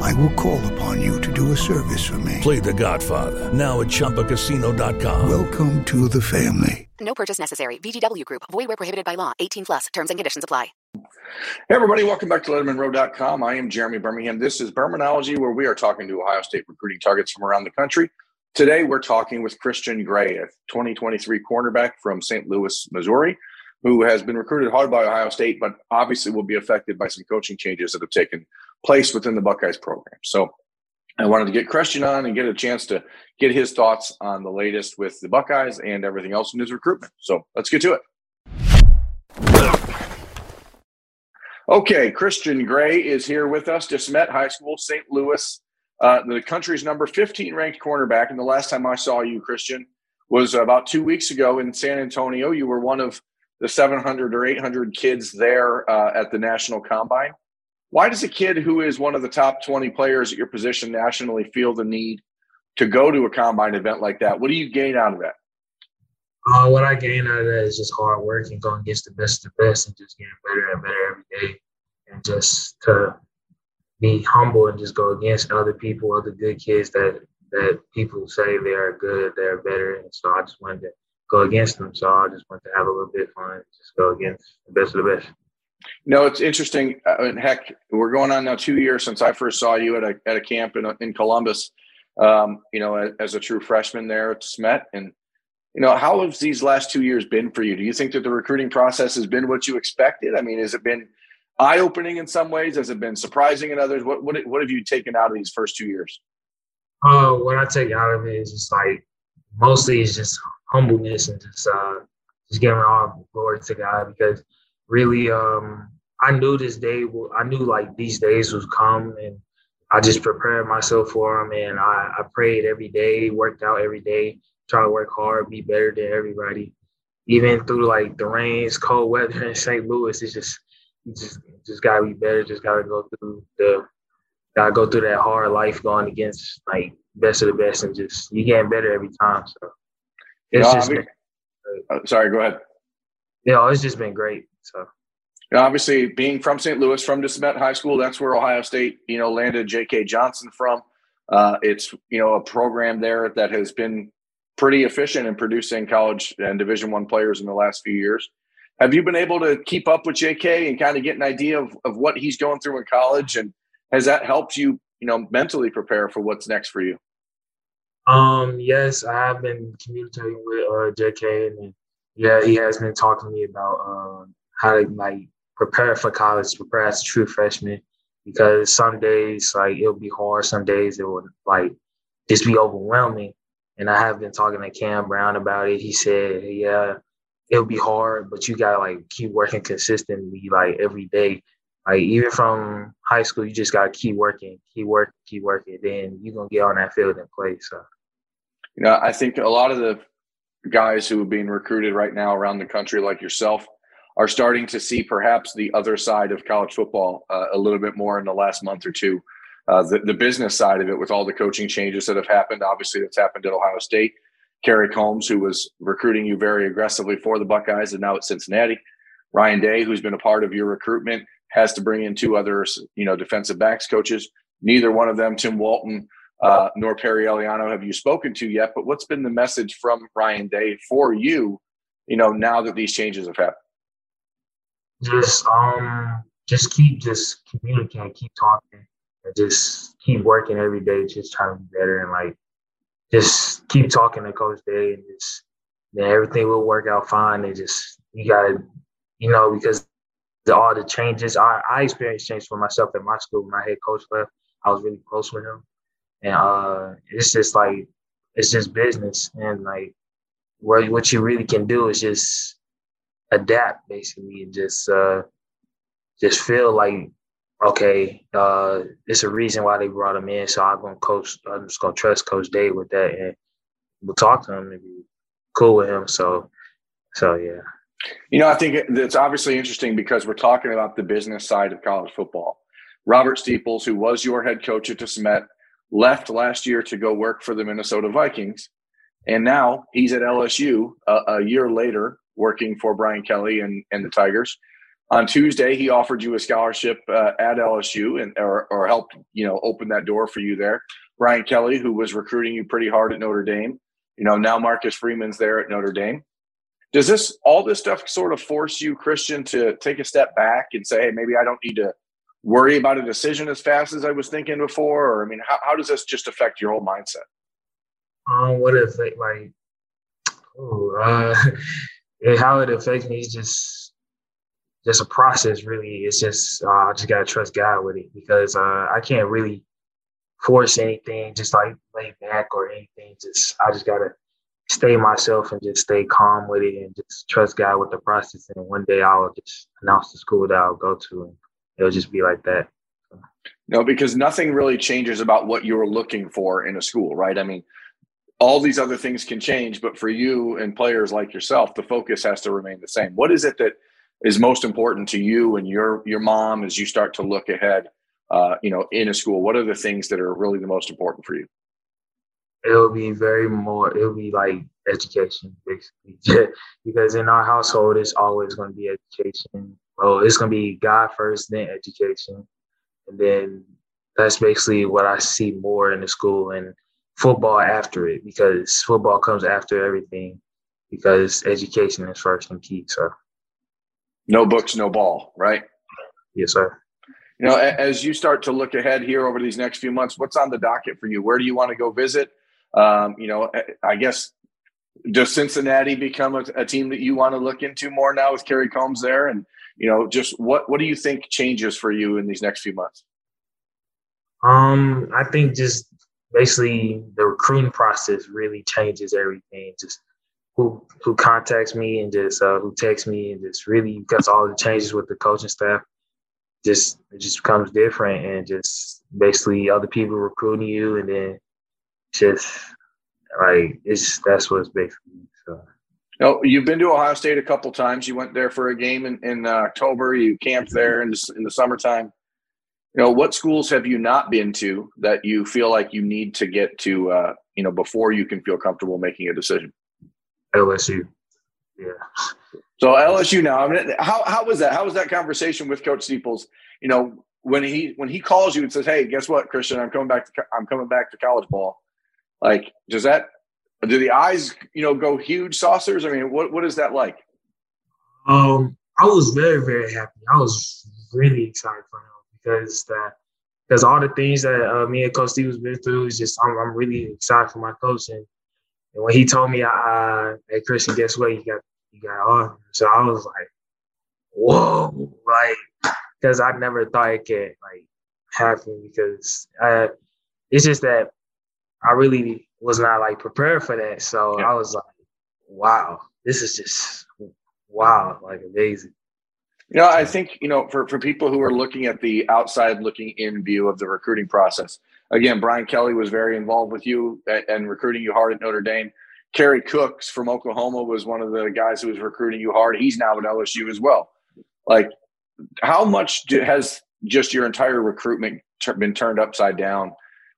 I will call upon you to do a service for me. Play The Godfather now at ChumbaCasino.com. Welcome to the family. No purchase necessary. VGW Group. Void where prohibited by law. 18 plus. Terms and conditions apply. Hey, everybody. Welcome back to LettermenRow.com. I am Jeremy Birmingham. This is Bermanology, where we are talking to Ohio State recruiting targets from around the country. Today, we're talking with Christian Gray, a 2023 cornerback from St. Louis, Missouri, who has been recruited hard by Ohio State, but obviously will be affected by some coaching changes that have taken place within the Buckeyes program. So I wanted to get Christian on and get a chance to get his thoughts on the latest with the Buckeyes and everything else in his recruitment. So let's get to it. Okay, Christian Gray is here with us. De Smet High School, St. Louis, uh, the country's number 15 ranked cornerback. And the last time I saw you, Christian, was about two weeks ago in San Antonio. You were one of the 700 or 800 kids there uh, at the National Combine. Why does a kid who is one of the top 20 players at your position nationally feel the need to go to a combine event like that? What do you gain out of that? Uh, what I gain out of that is just hard work and going against the best of the best and just getting better and better every day. And just to be humble and just go against other people, other good kids that that people say they are good, they're better. And so I just wanted to go against them. So I just wanted to have a little bit of fun, just go against the best of the best. No, it's interesting. Uh, heck, we're going on now two years since I first saw you at a at a camp in in Columbus. Um, you know, as, as, a true freshman there at Smet, and you know, how have these last two years been for you? Do you think that the recruiting process has been what you expected? I mean, has it been eye opening in some ways? Has it been surprising in others? What what what have you taken out of these first two years? Uh, what I take out of it is just like mostly it's just humbleness and just uh, just giving all glory to God because really um I knew this day will I knew like these days would come and I just prepared myself for them and I, I prayed every day, worked out every day, try to work hard, be better than everybody. Even through like the rains, cold weather in St. Louis, it's just you just just gotta be better, just gotta go through the gotta go through that hard life going against like best of the best and just you getting better every time. So it's no, just I mean, been, uh, sorry, go ahead. Yeah, it's just been great. So obviously, being from St. Louis, from De Smet High School, that's where Ohio State, you know, landed J.K. Johnson from. Uh, it's you know a program there that has been pretty efficient in producing college and Division One players in the last few years. Have you been able to keep up with J.K. and kind of get an idea of, of what he's going through in college, and has that helped you, you know, mentally prepare for what's next for you? Um, yes, I have been communicating with uh, J.K. and yeah, he has been talking to me about uh, how to like prepare for college, prepare as a true freshman. Because some days like it'll be hard, some days it will like just be overwhelming. And I have been talking to Cam Brown about it. He said, "Yeah, it'll be hard, but you gotta like keep working consistently, like every day. Like even from high school, you just gotta keep working, keep working, keep working. Then you're gonna get on that field and play." So, you know, I think a lot of the guys who are being recruited right now around the country, like yourself, are starting to see perhaps the other side of college football uh, a little bit more in the last month or two. Uh, the, the business side of it, with all the coaching changes that have happened, obviously that's happened at Ohio State. Kerry Coombs, who was recruiting you very aggressively for the Buckeyes, and now at Cincinnati. Ryan Day, who's been a part of your recruitment, has to bring in two other, you know, defensive backs coaches. Neither one of them, Tim Walton uh, nor Perry Eliano, have you spoken to yet. But what's been the message from Ryan Day for you? You know, now that these changes have happened just um just keep just communicating, keep talking, and just keep working every day, just trying to be better and like just keep talking to Coach Day and just everything will work out fine. And just you gotta, you know, because the, all the changes I, I experienced change for myself at my school. when My head coach left. I was really close with him, and uh, it's just like it's just business and like what what you really can do is just adapt basically and just uh just feel like okay, uh it's a reason why they brought him in. So I'm gonna coach I'm just gonna trust Coach Day with that and we'll talk to him and be cool with him. So So yeah. You know, I think it's obviously interesting because we're talking about the business side of college football. Robert Steeples, who was your head coach at DeSmet, left last year to go work for the Minnesota Vikings. And now he's at LSU a, a year later, working for Brian Kelly and, and the Tigers. On Tuesday, he offered you a scholarship uh, at LSU and or, or helped you know open that door for you there. Brian Kelly, who was recruiting you pretty hard at Notre Dame, you know now Marcus Freeman's there at Notre Dame. Does this all this stuff sort of force you, Christian, to take a step back and say, hey, maybe I don't need to worry about a decision as fast as I was thinking before? Or I mean, how, how does this just affect your whole mindset? Um, what it like, oh, uh, how it affects me is just just a process. Really, it's just uh, I just gotta trust God with it because uh, I can't really force anything, just like lay back or anything. Just I just gotta stay myself and just stay calm with it and just trust God with the process. And one day I'll just announce the school that I'll go to, and it'll just be like that. No, because nothing really changes about what you're looking for in a school, right? I mean, all these other things can change, but for you and players like yourself, the focus has to remain the same. What is it that is most important to you and your your mom as you start to look ahead? Uh, you know, in a school, what are the things that are really the most important for you? It'll be very more. It'll be like education, basically, because in our household, it's always going to be education. Well, it's going to be God first, then education, and then that's basically what I see more in the school and football after it because football comes after everything because education is first and key. So, no books, no ball, right? Yes, sir. You know, as you start to look ahead here over these next few months, what's on the docket for you? Where do you want to go visit? Um, you know, I guess does Cincinnati become a, a, team that you want to look into more now with Kerry Coombs there? And you know, just what what do you think changes for you in these next few months? Um, I think just basically the recruiting process really changes everything. Just who who contacts me and just uh, who texts me and just really because all the changes with the coaching staff, just it just becomes different and just basically other people recruiting you and then just like it's that's what's basically so. No, you've been to Ohio State a couple times. You went there for a game in, in uh, October. You camped there in the, in the summertime you know what schools have you not been to that you feel like you need to get to uh, you know before you can feel comfortable making a decision? Lsu yeah. So lsu now i mean how, how was that? How was that conversation with coach steeples you know when he when he calls you and says hey guess what christian? I'm coming back to i'm coming back to college ball. Like does that do the eyes you know go huge saucers? I mean what what is that like? Um i was very very happy. I was really excited for him because that because all the things that uh, me and Coach Steve has been through is just I'm, I'm really excited for my coach and, and when he told me, uh, "Hey Christian, guess what? You got you got on." So I was like, "Whoa!" Like because I never thought it could like happen because uh, it's just that I really was not like prepared for that. So yeah. I was like, "Wow, this is just wow, like amazing." You know, I think, you know, for, for people who are looking at the outside looking in view of the recruiting process, again, Brian Kelly was very involved with you and, recruiting you hard at Notre Dame. Kerry Cooks from Oklahoma was one of the guys who was recruiting you hard. He's now at LSU as well. Like, how much do, has just your entire recruitment t- been turned upside down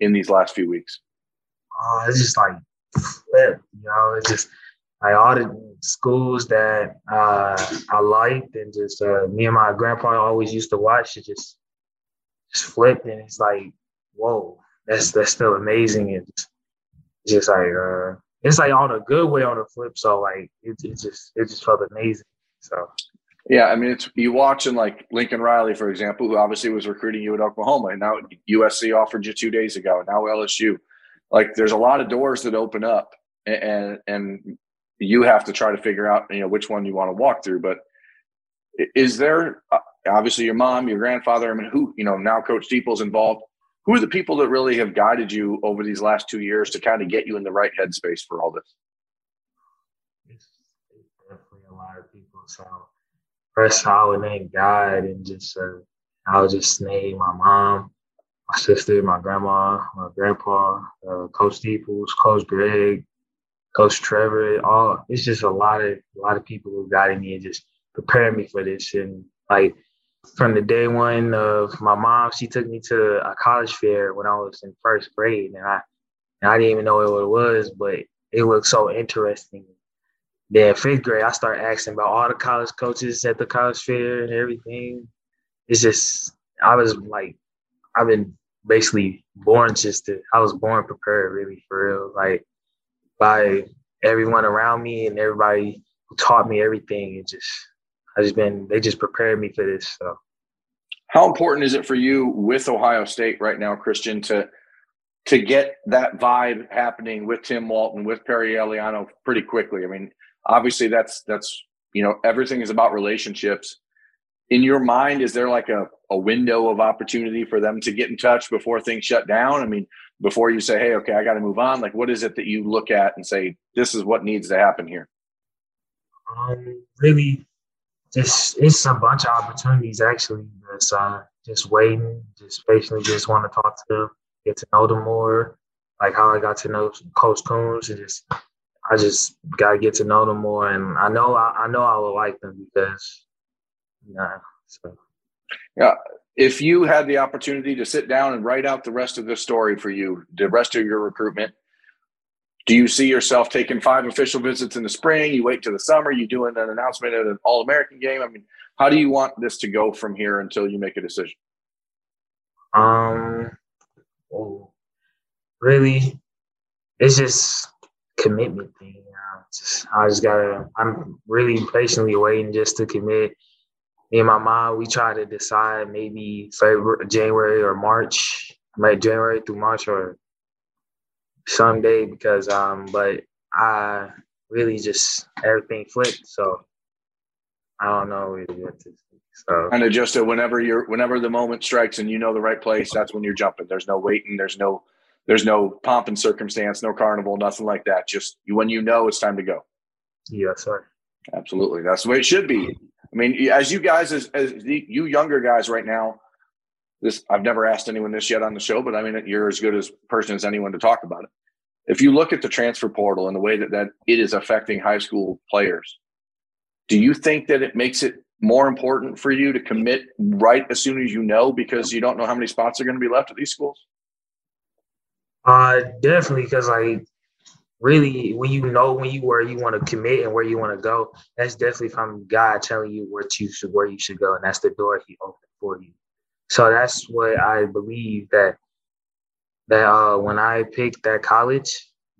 in these last few weeks? Uh, it's just like flip, you know. It's just all the schools that uh, I liked and just uh, me and my grandpa always used to watch it just just flipped and it's like whoa that's that's still amazing. And just, just like uh, it's like on a good way on the flip. So like it, it just it just felt amazing. So. Yeah I mean it's you watching like Lincoln Riley for example who obviously was recruiting you at Oklahoma and now USC offered you two days ago and now LSU like there's a lot of doors that open up and and you have to try to figure out you know which one you want to walk through. But is there uh, obviously your mom your grandfather i mean who you know now coach steeples involved who are the people that really have guided you over these last two years to kind of get you in the right headspace for all this? It's, definitely a lot of people. So first i would name god and just uh, i would just name my mom my sister my grandma my grandpa uh, coach steeples coach greg Coach Trevor, all it's just a lot of a lot of people who guided me and just prepared me for this. And like from the day one of my mom, she took me to a college fair when I was in first grade, and I and I didn't even know what it was, but it looked so interesting. Then fifth grade, I started asking about all the college coaches at the college fair and everything. It's just I was like, I've been basically born just to. I was born prepared, really for real. Like by everyone around me and everybody who taught me everything. It just I just been they just prepared me for this. So how important is it for you with Ohio State right now, Christian, to to get that vibe happening with Tim Walton, with Perry Eliano pretty quickly? I mean, obviously that's that's you know, everything is about relationships. In your mind, is there like a, a window of opportunity for them to get in touch before things shut down? I mean, before you say, hey, okay, I got to move on? Like, what is it that you look at and say, this is what needs to happen here? Um, really, just it's a bunch of opportunities actually. That's uh, just waiting, just patiently, just want to talk to them, get to know them more. Like how I got to know Coach Coons and just I just got to get to know them more. And I know I, I know I will like them because, yeah. So. Yeah, if you had the opportunity to sit down and write out the rest of the story for you, the rest of your recruitment, do you see yourself taking five official visits in the spring? You wait till the summer, you doing an announcement at an All American game? I mean, how do you want this to go from here until you make a decision? Um, oh, really, it's just commitment thing. You know? just, I just gotta. I'm really patiently waiting just to commit me and my mom, we try to decide maybe February, January or March, like January through March or someday because um, but I really just everything flipped, so I don't know really what to. So kind of just a, whenever you're whenever the moment strikes and you know the right place, that's when you're jumping. There's no waiting. There's no there's no pomp and circumstance, no carnival, nothing like that. Just when you know it's time to go. Yes, sir. Absolutely, that's the way it should be. I mean, as you guys, as, as the, you younger guys right now, this I've never asked anyone this yet on the show, but I mean, you're as good as person as anyone to talk about it. If you look at the transfer portal and the way that, that it is affecting high school players, do you think that it makes it more important for you to commit right as soon as you know because you don't know how many spots are going to be left at these schools? Uh, definitely, because like really when you know when you where you want to commit and where you want to go, that's definitely from God telling you where you should where you should go, and that's the door He opened for you. So that's what I believe that that uh, when I pick that college,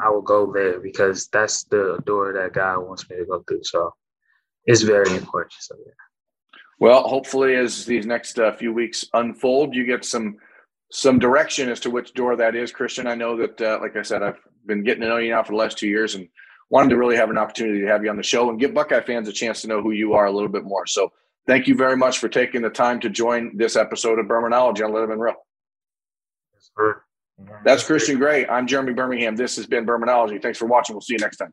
I will go there because that's the door that God wants me to go through. So it's very important. So yeah. Well, hopefully, as these next uh, few weeks unfold, you get some some direction as to which door that is, Christian. I know that, uh, like I said, I've been getting to know you now for the last two years and wanted to really have an opportunity to have you on the show and give Buckeye fans a chance to know who you are a little bit more. So thank you very much for taking the time to join this episode of Bermanology on Lettermen Row. That's Christian Gray. I'm Jeremy Birmingham. This has been Bermanology. Thanks for watching. We'll see you next time.